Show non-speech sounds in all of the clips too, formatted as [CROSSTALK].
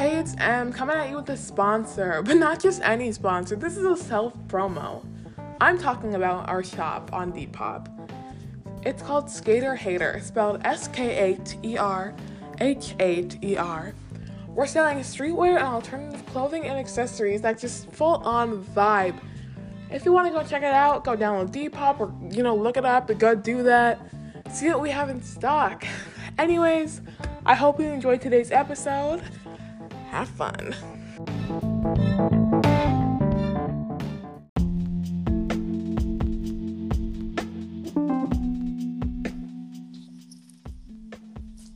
Hey, it's M coming at you with a sponsor, but not just any sponsor. This is a self promo. I'm talking about our shop on Depop. It's called Skater Hater, spelled S K A T E R H A T E R. We're selling streetwear and alternative clothing and accessories that just full on vibe. If you want to go check it out, go download Depop or you know look it up and go do that. See what we have in stock. [LAUGHS] Anyways, I hope you enjoyed today's episode. Have fun.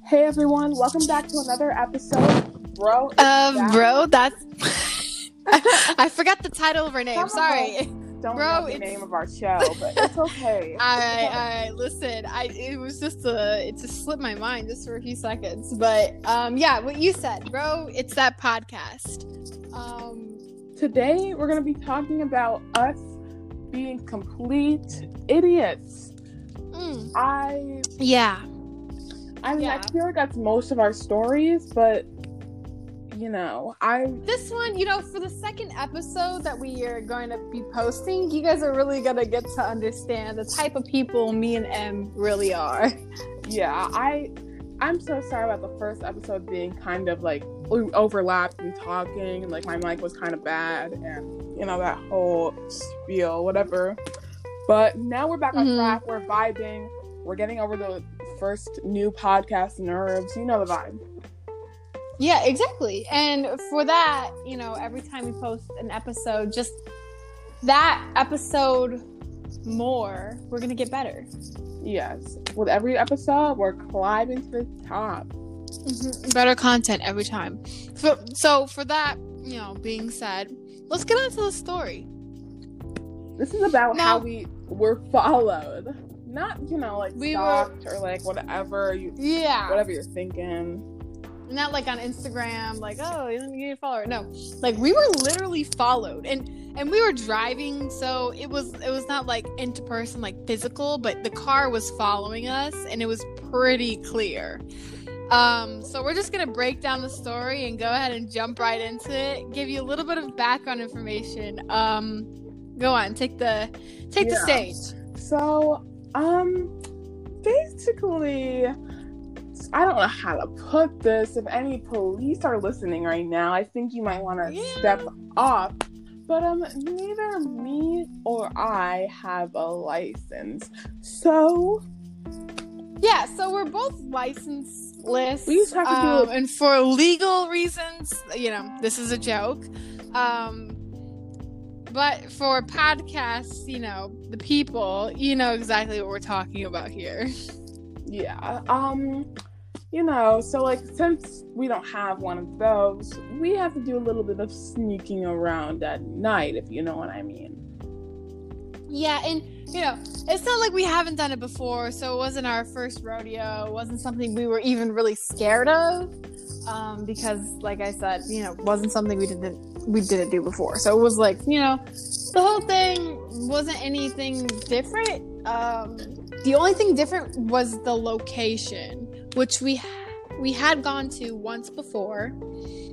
Hey everyone, welcome back to another episode. Bro, Uh, bro, that's. [LAUGHS] I forgot the title of her name. Some Sorry. Don't Bro, know the it's- name of our show, but it's okay. [LAUGHS] All right, all right. Listen, I it was just a it just slipped my mind just for a few seconds, but um, yeah, what you said, bro. It's that podcast. Um, Today we're gonna be talking about us being complete idiots. mm, I yeah, I mean Yeah. I feel like that's most of our stories, but you know, I this one, you know, for the second episode that we are going to be posting, you guys are really gonna get to understand the type of people me and M really are. [LAUGHS] yeah, I I'm so sorry about the first episode being kind of like we overlapped and talking and like my mic was kind of bad and you know that whole spiel, whatever. But now we're back on Mhm. track, we're vibing, we're getting over the first new podcast nerves, you know the vibe. Yeah, exactly. And for that, you know, every time we post an episode, just that episode more, we're gonna get better. Yes. With every episode, we're climbing to the top. Mm-hmm. Better content every time. So, so for that, you know, being said, let's get on to the story. This is about how we were followed. Not, you know, like We were- stalked or like whatever you Yeah. whatever you're thinking. Not like on Instagram, like, oh, you need a follower. No. Like we were literally followed. And and we were driving, so it was it was not like into person, like physical, but the car was following us and it was pretty clear. Um, so we're just gonna break down the story and go ahead and jump right into it, give you a little bit of background information. Um go on, take the take the stage. So, um basically I don't know how to put this. If any police are listening right now, I think you might want to Yeah. step off. But um neither me or I have a license. So Yeah, so we're both licenseless. We just have to do um, it- and for legal reasons, you know, this is a joke. Um, but for podcasts, you know, the people, you know exactly what we're talking about here. Yeah. Um, you know, so like since we don't have one of those, we have to do a little bit of sneaking around at night, if you know what I mean. Yeah, and you know, it's not like we haven't done it before, so it wasn't our first rodeo. It wasn't something we were even really scared of, um, because, like I said, you know, wasn't something we didn't we didn't do before. So it was like, you know, the whole thing wasn't anything different. Um, the only thing different was the location, which we we had gone to once before.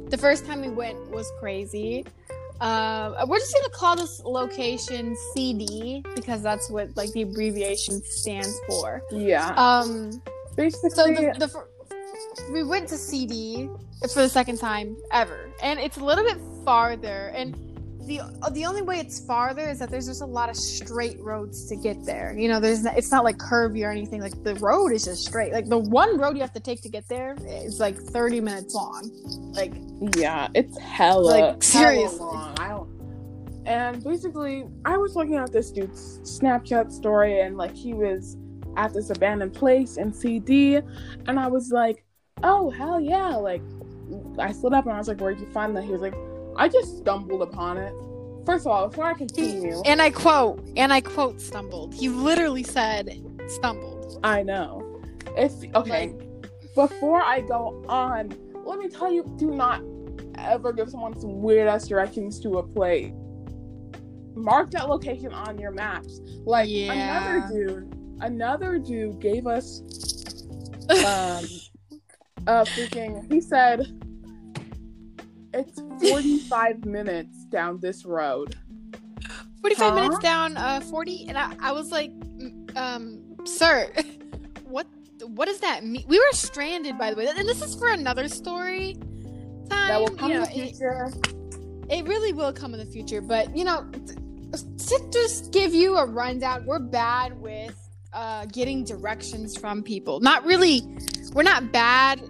The first time we went was crazy. Um, we're just gonna call this location CD because that's what like the abbreviation stands for. Yeah. Um, Basically, so the, the fir- we went to CD for the second time ever, and it's a little bit farther. And the uh, the only way it's farther is that there's just a lot of straight roads to get there. You know, there's not, it's not like curvy or anything. Like the road is just straight. Like the one road you have to take to get there is like 30 minutes long. Like yeah, it's hella Like, hella seriously. long. I don't. And basically, I was looking at this dude's Snapchat story, and like he was at this abandoned place in CD, and I was like, "Oh hell yeah!" Like, I slid up and I was like, "Where'd you find that?" He was like, "I just stumbled upon it." First of all, before I continue, and I quote, and I quote, stumbled. He literally said, stumbled. I know. If okay, before I go on, let me tell you: do not ever give someone some weird ass directions to a place. Mark that location on your maps. Like Yeah. another dude, another dude gave us [LAUGHS] um a freaking. He said it's [LAUGHS] 45 minutes down this road. 45 Huh? minutes down uh 40 and I, I was like "Mm, um sir [LAUGHS] what what does that mean we were stranded by the way and this is for another story time That will come you know, in the it- future. It really will come in the future, but you know, t- to just give you a rundown, we're bad with uh, getting directions from people. Not really, we're not bad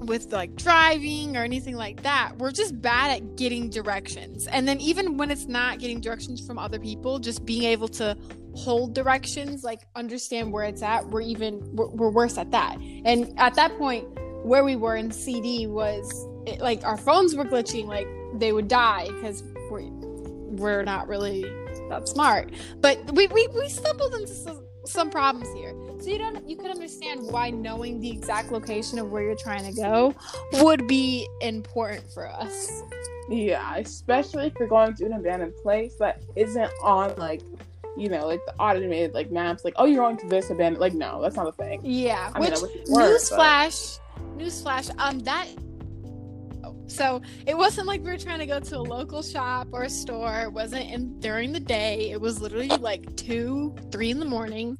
with like driving or anything like that. We're just bad at getting directions. And then even when it's not getting directions from other people, just being able to hold directions, like understand where it's at, we're even we're, we're worse at that. And at that point, where we were in CD was it, like our phones were glitching, like they would die because we're we're not really that smart. But we we, we stumbled into some, problems here. So you don't you could understand why knowing the exact location of where you're trying to go would be important for us. Yeah, especially if you're going to an abandoned place that isn't on like, you know, like the automated like maps. Like, oh, you're going to this abandoned. Like, no, that's not a thing. Yeah, I which I wish but- newsflash, newsflash. Um, that. So it wasn't like we were trying to go to a local shop or a store. It wasn't in during the day. It was literally like two, three in the morning,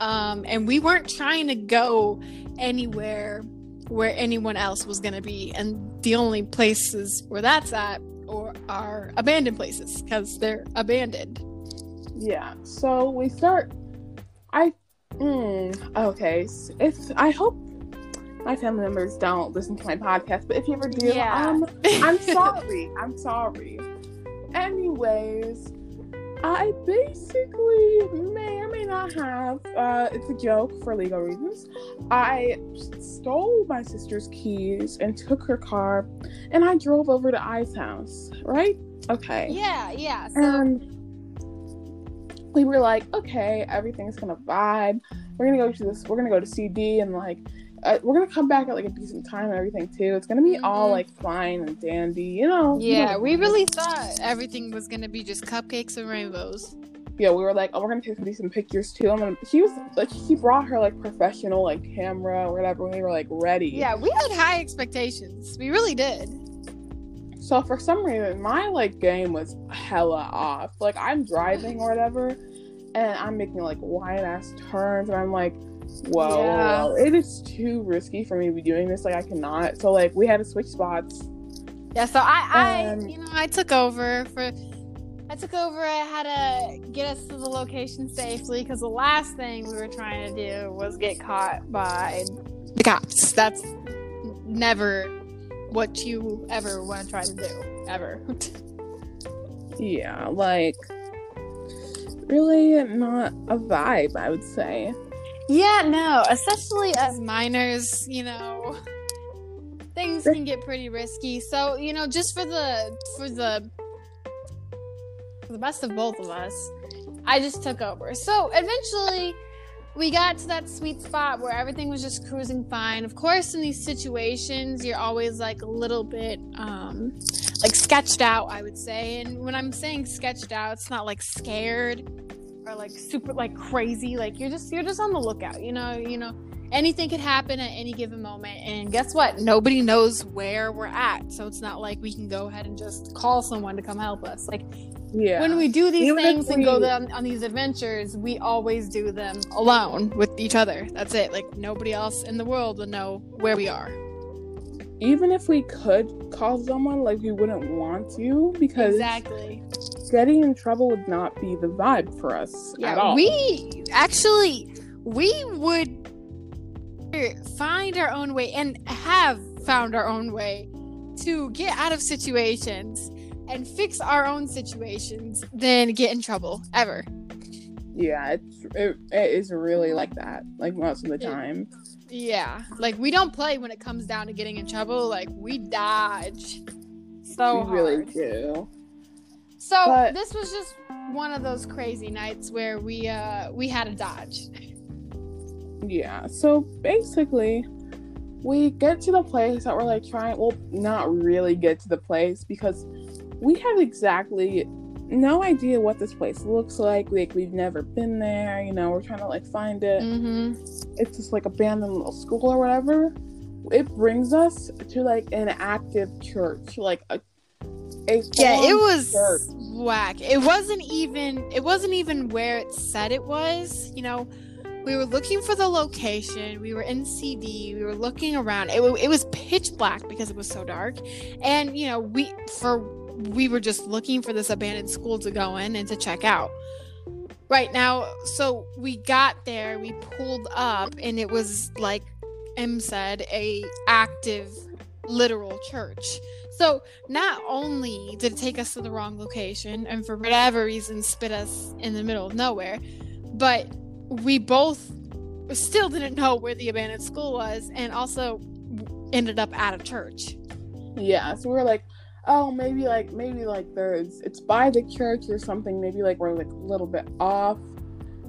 um, and we weren't trying to go anywhere where anyone else was gonna be. And the only places where that's at or are abandoned places because they're abandoned. Yeah. So we start. I. Mm, okay. If I hope my family members don't listen to my podcast, but if you ever do, Yeah. um, [LAUGHS] I'm sorry. I'm sorry. Anyways, I basically may or may not have. Uh, it's a joke for legal reasons. I stole my sister's keys and took her car, and I drove over to I's house. Right? Okay. yeah, yeah. So And we were like, okay, everything's gonna vibe. We're gonna go to this. We're gonna go to CD and like, uh, we're gonna come back at like a decent time and everything too. It's gonna be all Mhm. like fine and dandy, you know. you Yeah, know. we really thought everything was gonna be just cupcakes and rainbows. Yeah, we were like, oh, we're gonna take some decent pictures too. I'm gonna. She was like, she brought her like professional like camera or whatever. We were like ready. Yeah, we had high expectations. We really did. So for some reason, my like game was hella off. Like I'm driving or whatever, and I'm making like wide ass turns, and I'm like, whoa, Yeah. whoa, it is too risky for me to be doing this. Like I cannot. So like we had to switch spots. Yeah, so I, Um, I, you know, I took over for. I took over. I had to get us to the location safely because the last thing we were trying to do was get caught by the cops. That's never what you ever want to try to do, ever. [LAUGHS] Yeah, like really not a vibe. I would say. Yeah, no, especially as minors, you know, things can get pretty risky. So, you know, just for the for the for the best of both of us, I just took over. So, eventually we got to that sweet spot where everything was just cruising fine. Of course, in these situations, you're always like a little bit um like sketched out, I would say. And when I'm saying sketched out, it's not like scared or like super like crazy like you're just you're just on the lookout you know you know anything could happen at any given moment and guess what nobody knows where we're at so it's not like we can go ahead and just call someone to come help us like Yeah. when we do these Even things and go on, on these adventures we always do them alone with each other that's it like nobody else in the world will know where we are Even if we could call someone, like we wouldn't want to because exactly getting in trouble would not be the vibe for us at all. we actually we would find our own way and have found our own way to get out of situations and fix our own situations than get in trouble ever. Yeah, it's it, it is really like that. Like most of the time. Yeah, like we don't play when it comes down to getting in trouble. Like we dodge so we really hard. do. So But- this was just one of those crazy nights where we uh we had a dodge. Yeah. So basically, we get to the place that we're like trying. Well, not really get to the place because we have exactly no idea what this place looks like. Like we've never been there. You know, we're trying to like find it. Mm-hmm. It's just like abandoned little school or whatever. it brings us to like an active church, like a, a yeah, it was church. whack. It wasn't even it wasn't even where it said it was. You know, we were looking for the location. We were in CD. We were looking around. It, it was pitch black because it was so dark, and you know we for we were just looking for this abandoned school to go in and to check out. Right now, so we got there. We pulled up, and it was like M said, a active, literal church. So not only did it take us to the wrong location and for whatever reason spit us in the middle of nowhere, but we both still didn't know where the abandoned school was and also ended up at a church. Yeah, so we were like, oh, maybe like maybe like there's it's by the church or something. Maybe like we're like a little bit off.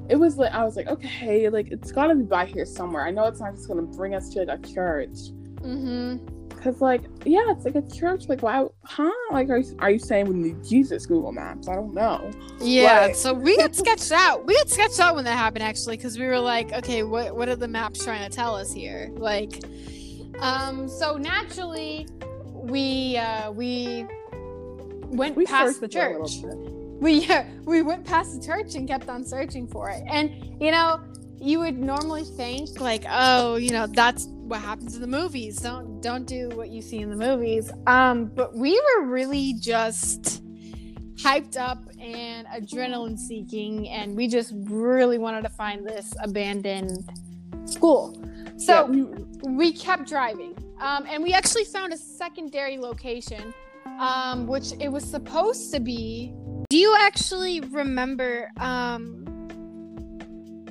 It was like I was like, okay, like it's gotta be by here somewhere. I know it's not just gonna bring us to like a church. Mm-hmm. Cause like yeah, it's like a church. Like why? Huh? Like are you, are you saying we need Jesus Google Maps? I don't know. Yeah, Right. so we got sketched out. We got sketched out when that happened actually, because we were like, okay, what what are the maps trying to tell us here? Like, um, so naturally, we uh we went We past the searched for a little church. [LAUGHS] we yeah, we went past the church and kept on searching for it. And you know, you would normally think like, oh, you know, that's what happens in the movies. Don't don't do what you see in the movies. Um, but we were really just hyped up and adrenaline seeking and we just really wanted to find this abandoned school. So Yeah, we kept driving um, and we actually found a secondary location um, which it was supposed to be do you actually remember um,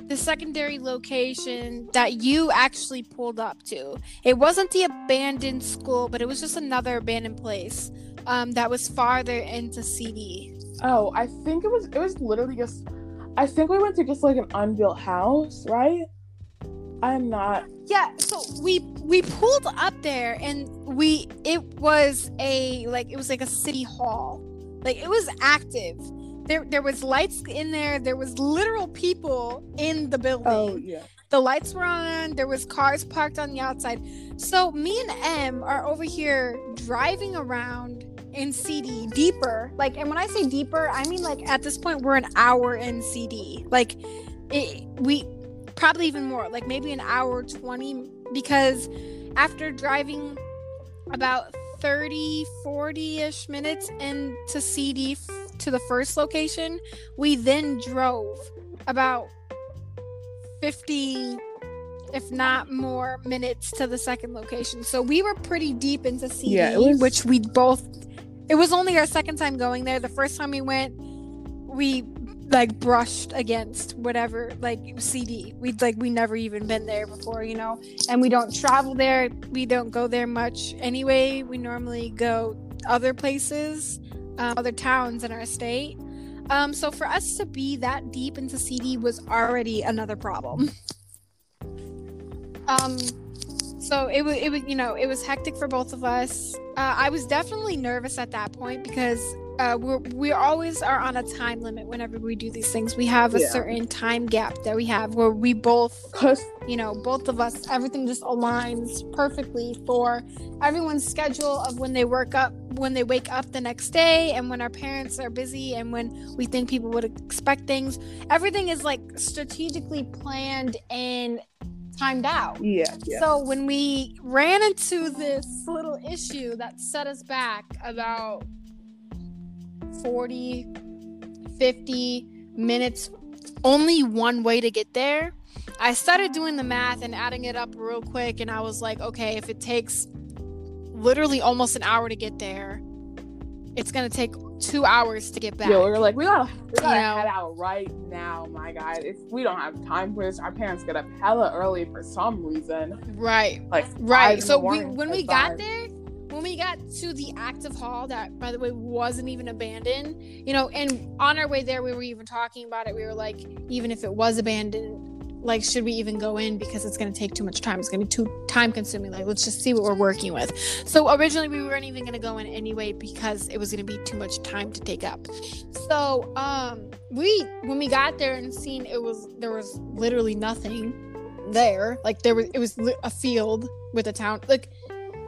the secondary location that you actually pulled up to it wasn't the abandoned school but it was just another abandoned place um, that was farther into cd oh, I think it was it was literally just. I think we went to just like an unbuilt house, right? I'm not. yeah so we we pulled up there and we it was a like it was like a city hall. Like it was active. There there was lights in there. There was literal people in the building. Oh yeah. the lights were on. There was cars parked on the outside. So me and em are over here driving around in cd deeper. Like and when i say deeper i mean like at this point we're an hour in cd like it, we probably even more like maybe an hour 20 because after driving about 30 40ish minutes into cd f- to the first location we then drove about 50 if not more minutes to the second location. So we were pretty deep into cd Yeah, was- which we both it was only our second time going there. The first time we went we like brushed against whatever like cd we'd like we never even been there before you know? And we don't travel there. We don't go there much anyway. We normally go other places um, other towns in our state. Um, so for us to be that deep into cd was already another problem. [LAUGHS] Um so it was it was you know it was hectic for both of us. Uh, i was definitely nervous at that point because uh, we're we always are on a time limit whenever we do these things we have a Yeah. certain time gap that we have where we both you know both of us everything just aligns perfectly for everyone's schedule of when they work up when they wake up the next day and when our parents are busy and when we think people would expect things everything is like strategically planned and timed out yeah, yeah. so when we ran into this little issue that set us back about 40 50 minutes only one way to get there i started doing the math and adding it up real quick and i was like okay if it takes literally almost an hour to get there it's gonna take two hours to get back Yo, we were like, we gotta, we gotta You know? head out right now, my guy. If we don't have time for this, our parents get up hella early for some reason. right Like Right. So we when we got five. there, when we got to the active hall that by the way wasn't even abandoned, you know, and on our way there we were even talking about it. We were like, even if it was abandoned, like should we even go in because it's gonna take too much time. It's gonna be too time consuming. Like let's just see what we're working with. So originally we weren't even gonna go in anyway because it was gonna be too much time to take up. So um we when we got there and seen it was there was literally nothing there. Like there was it was a field with a town like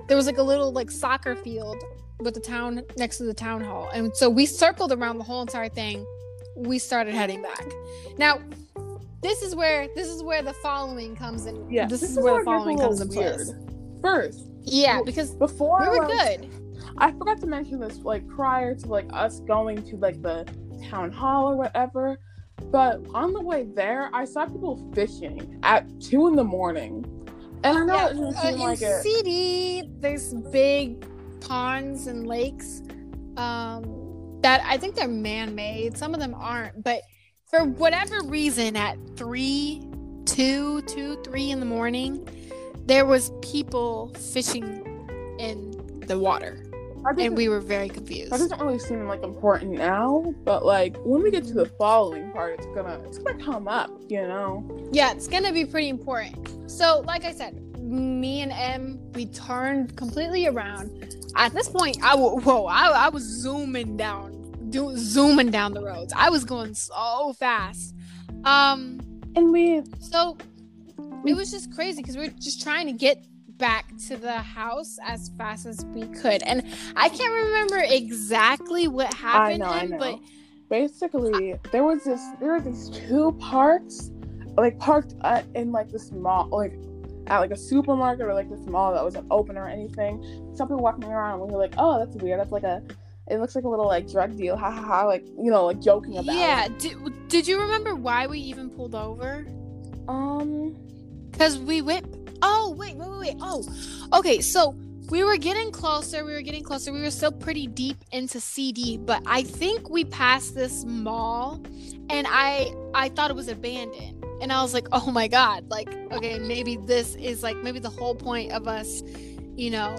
there was like a little like soccer field with the town next to the town hall. And so we circled around the whole entire thing. We started heading back. Now, this is where this is where the following comes in. Yeah, this, is, where the following comes in place. First, Yeah, because before we were was- good. I forgot to mention this like prior to like us going to like the town hall or whatever. But on the way there, I saw people fishing at two in the morning, and I know Yeah, it doesn't uh, seem in like it. CD, there's big ponds and lakes um, that I think they're man-made. Some of them aren't, but for whatever reason, at three, two, two, three in the morning, there was people fishing in the water, and we were very confused. that doesn't really seem like important now, but like when we get to the following part, it's gonna it's gonna come up, you know. Yeah, it's gonna be pretty important. So, like I said, me and M, we turned completely around. At this point, I w- whoa, I, I was zooming down, do, zooming down the roads. I was going so fast. Um, And we so it was just crazy because we were just trying to get back to the house as fast as we could, and I can't remember exactly what happened, I know, I know. but Basically, there was this there were these two parks, like parked at, in like this mall, like at like a supermarket or like this mall that wasn't open or anything. Some people walking around, and we were like, "Oh, that's weird. That's like a, it looks like a little like drug deal, ha ha ha!" Like you know, like joking about. yeah. it. Did, did you remember why we even pulled over? Um. Because we went. Oh, wait, wait, wait, wait. Oh, okay. So we were getting closer. We were getting closer. We were still pretty deep into CD, but I think we passed this mall, and I I thought it was abandoned, and I was like, oh my god, like okay, maybe this is like maybe the whole point of us, you know,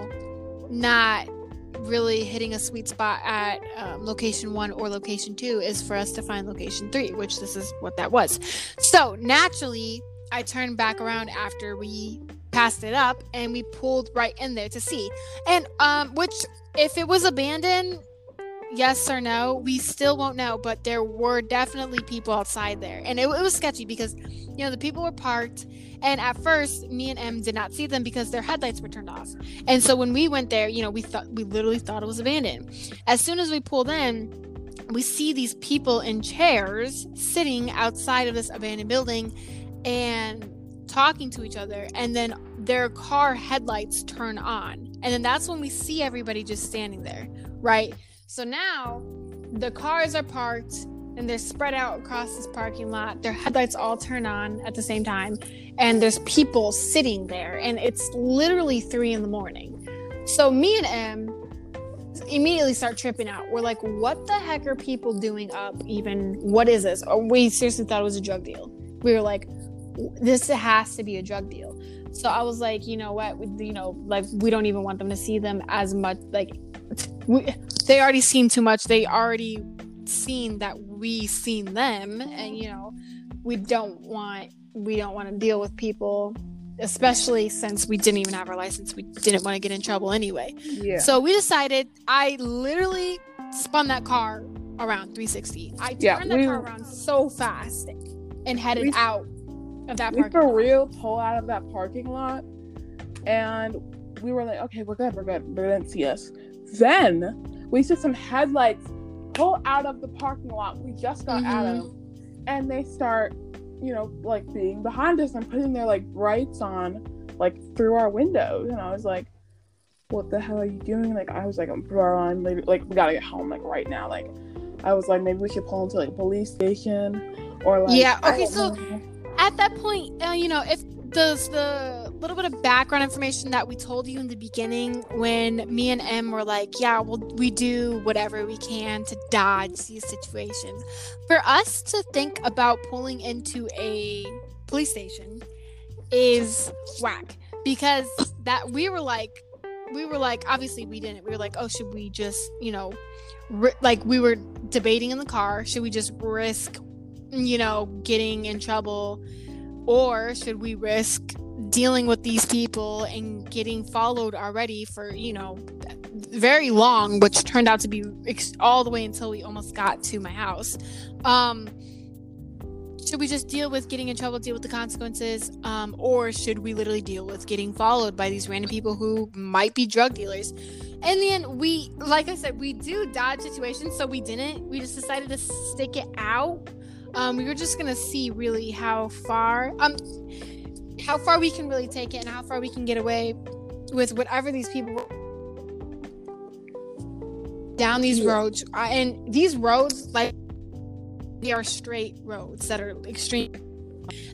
not really hitting a sweet spot at um, location one or location two is for us to find location three, which this is what that was. So naturally, I turned back around after we passed it up and we pulled right in there to see. And um which if it was abandoned, yes or no, we still won't know, but there were definitely people outside there. And it, it was sketchy because you know the people were parked and at first me and M did not see them because their headlights were turned off. And so when we went there, you know, we thought we literally thought it was abandoned. As soon as we pulled in, we see these people in chairs sitting outside of this abandoned building and talking to each other and then their car headlights turn on. And then that's when we see everybody just standing there right? So now the cars are parked and they're spread out across this parking lot. Their headlights all turn on at the same time and there's people sitting there and it's literally three in the morning. So me and em immediately start tripping out. We're like what the heck are people doing up even? What is this? Or we seriously thought it was a drug deal. We were like this has to be a drug deal. So I was like, you know what, we- you know, like we don't even want them to see them as much. Like we, they already seen too much. They already seen that we seen them, and you know, we don't want we don't want to deal with people, especially since we didn't even have our license. We didn't want to get in trouble anyway. Yeah. So we decided. I literally spun that car around 360. I turned Yeah, that car around so fast and headed We- out of that we for lot. real pull out of that parking lot and we were like okay we're good we're good they didn't see us then we see some headlights pull out of the parking lot we just got out Mhm. of and they start you know like being behind us and putting their like brights on like through our windows and i was like what the hell are you doing like i was like bro i'm maybe like we gotta get home like right now like i was like maybe we should pull into like police station or like Yeah, okay, so- know. At that point, uh, you know, if the the little bit of background information that we told you in the beginning, when me and M were like, yeah, well, we do whatever we can to dodge these situations. For us to think about pulling into a police station is whack because that we were like we were like obviously we didn't we were like oh should we just you know ri- like we were debating in the car should we just risk you know getting in trouble or should we risk dealing with these people and getting followed already for you know very long which turned out to be ex- all the way until we almost got to my house um should we just deal with getting in trouble, deal with the consequences, um, or should we literally deal with getting followed by these random people who might be drug dealers? In the end, we, like I said, we do dodge situations, so we didn't. We just decided to stick it out. Um, we were just gonna see really how far, um, how far we can really take it and how far we can get away with whatever these people down these yeah. roads. Uh, and these roads, like they are straight roads that are extreme.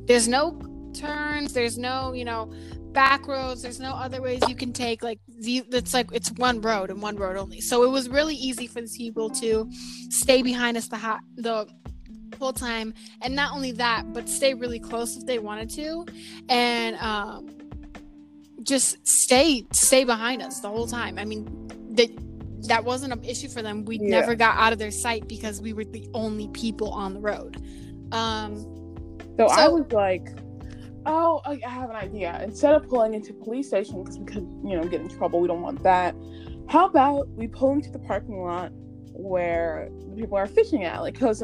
There's no turns. There's no, you know, back roads. There's no other ways you can take. Like it's like it's one road and one road only. So it was really easy for these people to stay behind us the hot the whole time, and not only that, but stay really close if they wanted to, and um, just stay stay behind us the whole time. I mean, they that wasn't an issue for them. We yeah. never got out of their sight because we were the only people on the road. Um, so, so I was like, oh, I have an idea. Instead of pulling into police station because we could, you know, get in trouble, we don't want that. How about we pull into the parking lot where the people are fishing at? Like, because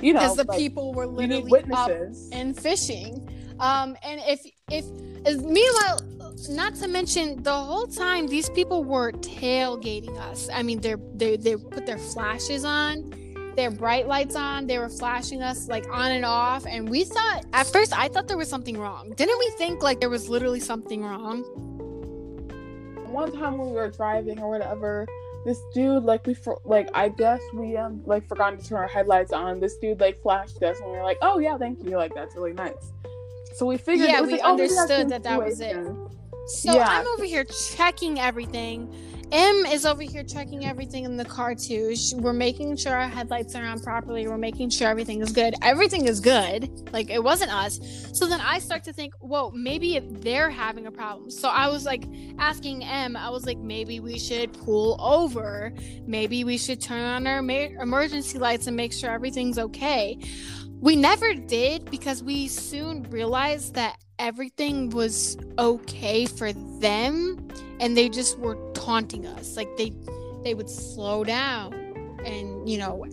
you know, because the like, people were literally up and fishing. Um, and if if meanwhile, not to mention the whole time these people were tailgating us. I mean, they're they they put their flashes on, their bright lights on. They were flashing us like on and off, and we thought at first I thought there was something wrong. Didn't we think like there was literally something wrong? One time when we were driving or whatever, this dude like we for, like I guess we um like forgot to turn our headlights on. This dude like flashed us, and we are like, oh yeah, thank you, like that's really nice. So we figured. Yeah, we like, oh, understood oh, that that was it. So yeah. I'm over here checking everything. M is over here checking everything in the car too. We're making sure our headlights are on properly. We're making sure everything is good. Everything is good. Like it wasn't us. So then I start to think, whoa, maybe they're having a problem. So I was like asking M, I was like, maybe we should pull over. Maybe we should turn on our emergency lights and make sure everything's okay. We never did because we soon realized that everything was okay for them and they just were taunting us. Like they they would slow down and you know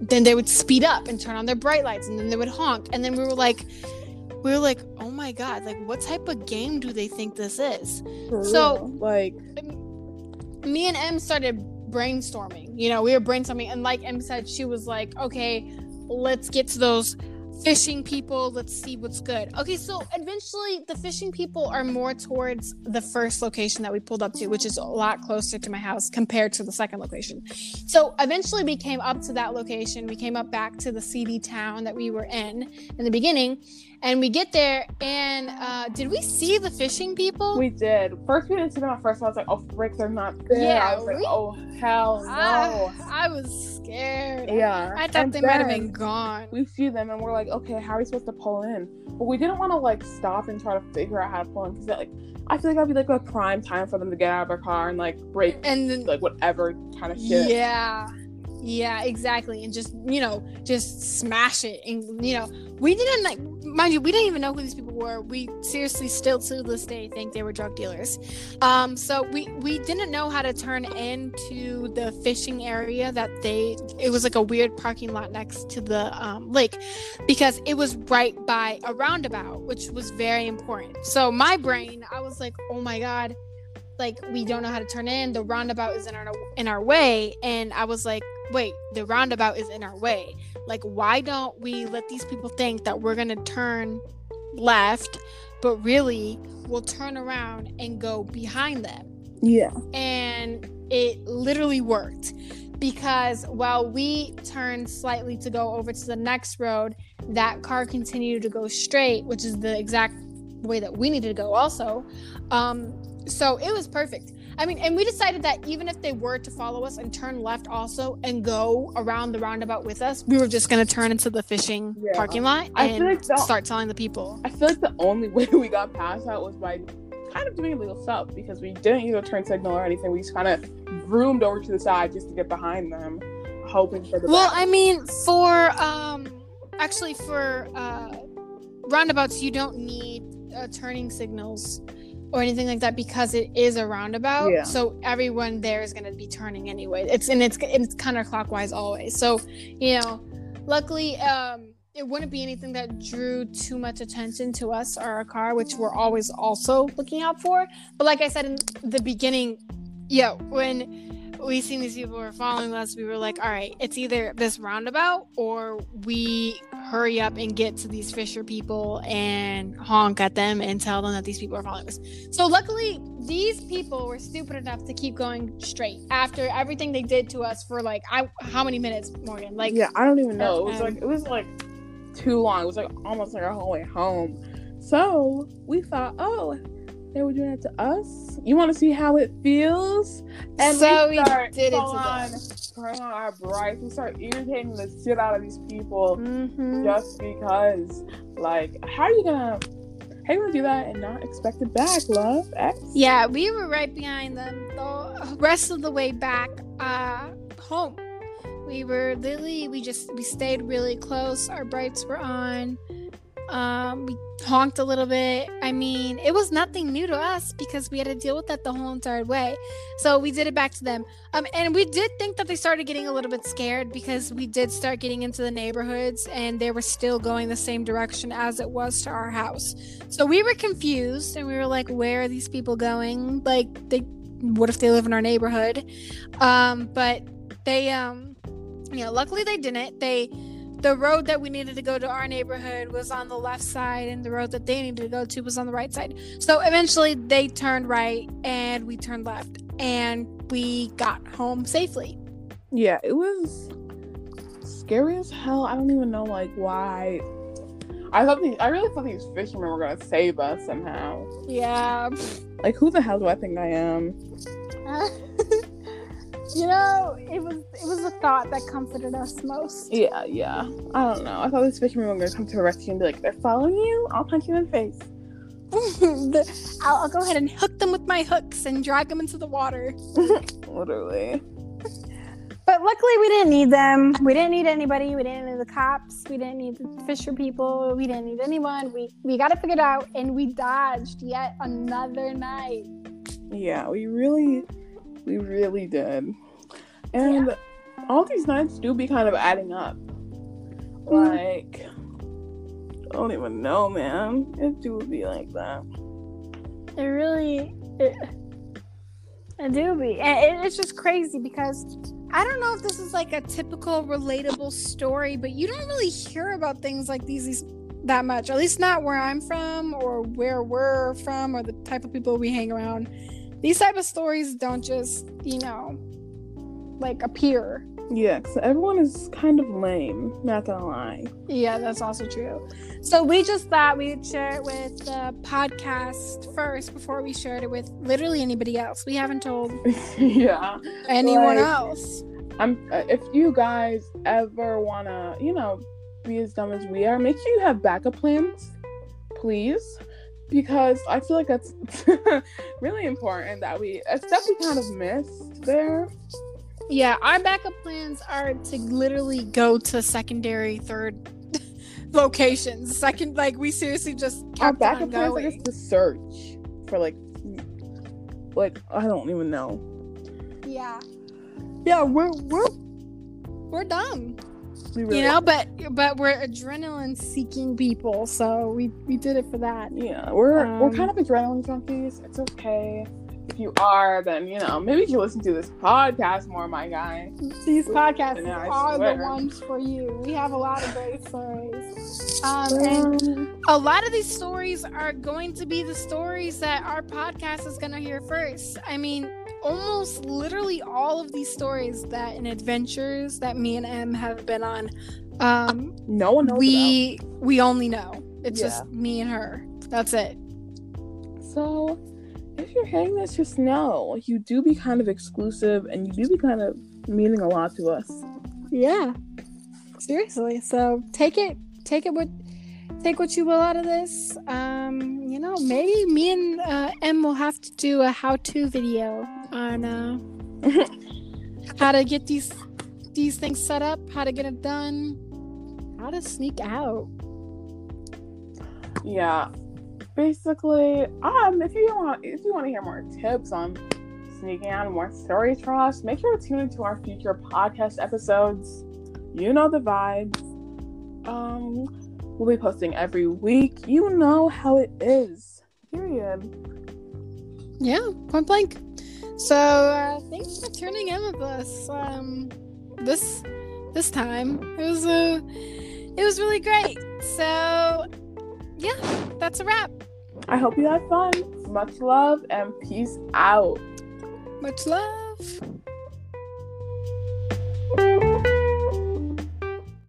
then they would speed up and turn on their bright lights and then they would honk and then we were like we were like, "Oh my god, like what type of game do they think this is?" For so, real. like um, me and M started brainstorming. You know, we were brainstorming and like M said she was like, "Okay, let's get to those fishing people. Let's see what's good. Okay, so eventually the fishing people are more towards the first location that we pulled up to, which is a lot closer to my house compared to the second location. So eventually we came up to that location. We came up back to the CD town that we were in in the beginning. And we get there, and uh, did we see the fishing people? We did. First, we didn't see them at first. I was like, "Oh, frick, they're not there." Yeah, I was we, like, "Oh, hell no!" I, I was scared. Yeah, I thought and they might have been gone. We see them, and we're like, "Okay, how are we supposed to pull in?" But we didn't want to like stop and try to figure out how to pull in because like I feel like that'd be like a prime time for them to get out of their car and like break and then, like whatever kind of shit. Yeah. Yeah, exactly. And just, you know, just smash it. And, you know, we didn't like, mind you, we didn't even know who these people were. We seriously still to this day think they were drug dealers. Um, so we, we didn't know how to turn into the fishing area that they, it was like a weird parking lot next to the um, lake because it was right by a roundabout, which was very important. So my brain, I was like, oh my God like we don't know how to turn in the roundabout is in our in our way and i was like wait, the roundabout is in our way. Like, why don't we let these people think that we're going to turn left, but really we'll turn around and go behind them? Yeah. And it literally worked because while we turned slightly to go over to the next road, that car continued to go straight, which is the exact way that we needed to go, also. Um, so it was perfect. I mean, and we decided that even if they were to follow us and turn left also and go around the roundabout with us, we were just going to turn into the fishing yeah. parking lot and like the, start telling the people. I feel like the only [LAUGHS] way we got past that was by kind of doing illegal stuff because we didn't use a turn signal or anything. We just kind of zoomed over to the side just to get behind them, hoping for the Well, I mean, for um actually for uh roundabouts you don't need uh, turning signals or anything like that because it is a roundabout. Yeah. So everyone there is going to be turning anyway. It's and it's it's counterclockwise always. So you know, luckily, um, it wouldn't be anything that drew too much attention to us or our car, which we're always also looking out for. But like I said in the beginning, yeah, when we seen these people were following us, we were like, all right, it's either this roundabout or we hurry up and get to these Fisher people and honk at them and tell them that these people are following us. So luckily, these people were stupid enough to keep going straight after everything they did to us for like I, how many minutes, Morgan? Like yeah, I don't even know. It was um, like it was like too long. It was like almost like our whole way home. So we thought, oh, they were doing it to us. You want to see how it feels? And So we start did it to on them. Turning on our brights. We start irritating the shit out of these people Mhm. just because. Like, how are you gonna? How you gonna do that and not expect it back, love? X? Yeah, we were right behind them the rest of the way back uh home. We were literally we just we stayed really close. Our brights were on. Um we honked a little bit. I mean, it was nothing new to us because we had to deal with that the whole entire way. So we did it back to them. Um and we did think that they started getting a little bit scared because we did start getting into the neighborhoods and they were still going the same direction as it was to our house. So we were confused and we were like, where are these people going? Like they what if they live in our neighborhood? Um, but they um you know, luckily they didn't. They the road that we needed to go to our neighborhood was on the left side and the road that they needed to go to was on the right side. So eventually they turned right and we turned left and we got home safely. Yeah, it was scary as hell. I don't even know like why. I thought these, I really thought these fishermen were gonna save us somehow. Yeah. Like, who the hell do I think I am? [LAUGHS] you know, it was it was a thought that comforted us most. Yeah, yeah. I don't know. I thought these fishermen were gonna come to a rescue and be like, "They're following you. I'll punch you in the face." [LAUGHS] The- I'll, I'll go ahead and hook them with my hooks and drag them into the water. [LAUGHS] Literally. But luckily, we didn't need them. We didn't need anybody. We didn't need the cops. We didn't need the Fisher people. We didn't need anyone. We we got it figured out, and we dodged yet another night. Yeah, we really, we really did. And all these nights do be kind of adding up. Mm. Like, I don't even know, man. It do be like that. It really, it, it do be, and it, it's just crazy because I don't know if this is like a typical relatable story, but you don't really hear about things like these, these that much. At least not where I'm from or where we're from or the type of people we hang around. These type of stories don't just, you know, like appear. Yeah, because everyone is kind of lame. Not gonna lie. Yeah, that's also true. So we just thought we'd share it with the podcast first before we shared it with literally anybody else. We haven't told [LAUGHS] yeah. anyone Like- else. I'm. Uh, if you guys ever wanna, you know, be as dumb as we are, make sure you have backup plans, please, because I feel like that's [LAUGHS] really important that we. A step we kind of missed there. Yeah, our backup plans are to literally go to secondary, third [LAUGHS] locations. Second, like we seriously just Our backup plans are just to search for like, like I don't even know. Yeah, yeah, we're we're we're dumb, We really, you know. But but we're adrenaline seeking people, so we we did it for that. Yeah, we're we're Um, kind of adrenaline junkies. It's okay. If you are, then you know maybe you should listen to this podcast more, my guy. These podcasts Yeah, I are the ones for you. We have a lot of great stories. Um, and a lot of these stories are going to be the stories that our podcast is going to hear first. I mean, almost literally all of these stories that and adventures that me and Em have been on, um, no one knows we we only know. It's Yeah. just me and her. That's it. So, if you're hearing this, just know you do be kind of exclusive, and you do be kind of meaning a lot to us. Yeah. Seriously. So take it take it what take what you will out of this. Um, you know, maybe me and uh Em will have to do a how-to video on uh [LAUGHS] how to get these these things set up, how to get it done, how to sneak out. Yeah, basically, um, if you want, if you want to hear more tips on sneaking out and more from us, make sure to tune into our future podcast episodes. You know the vibes. Um, we'll be posting every week. You know how it is. Period. Yeah, point blank. So uh, thanks for tuning in with us. Um, this this time it was uh, it was really great. So yeah, that's a wrap. I hope you had fun. Much love and peace out. Much love.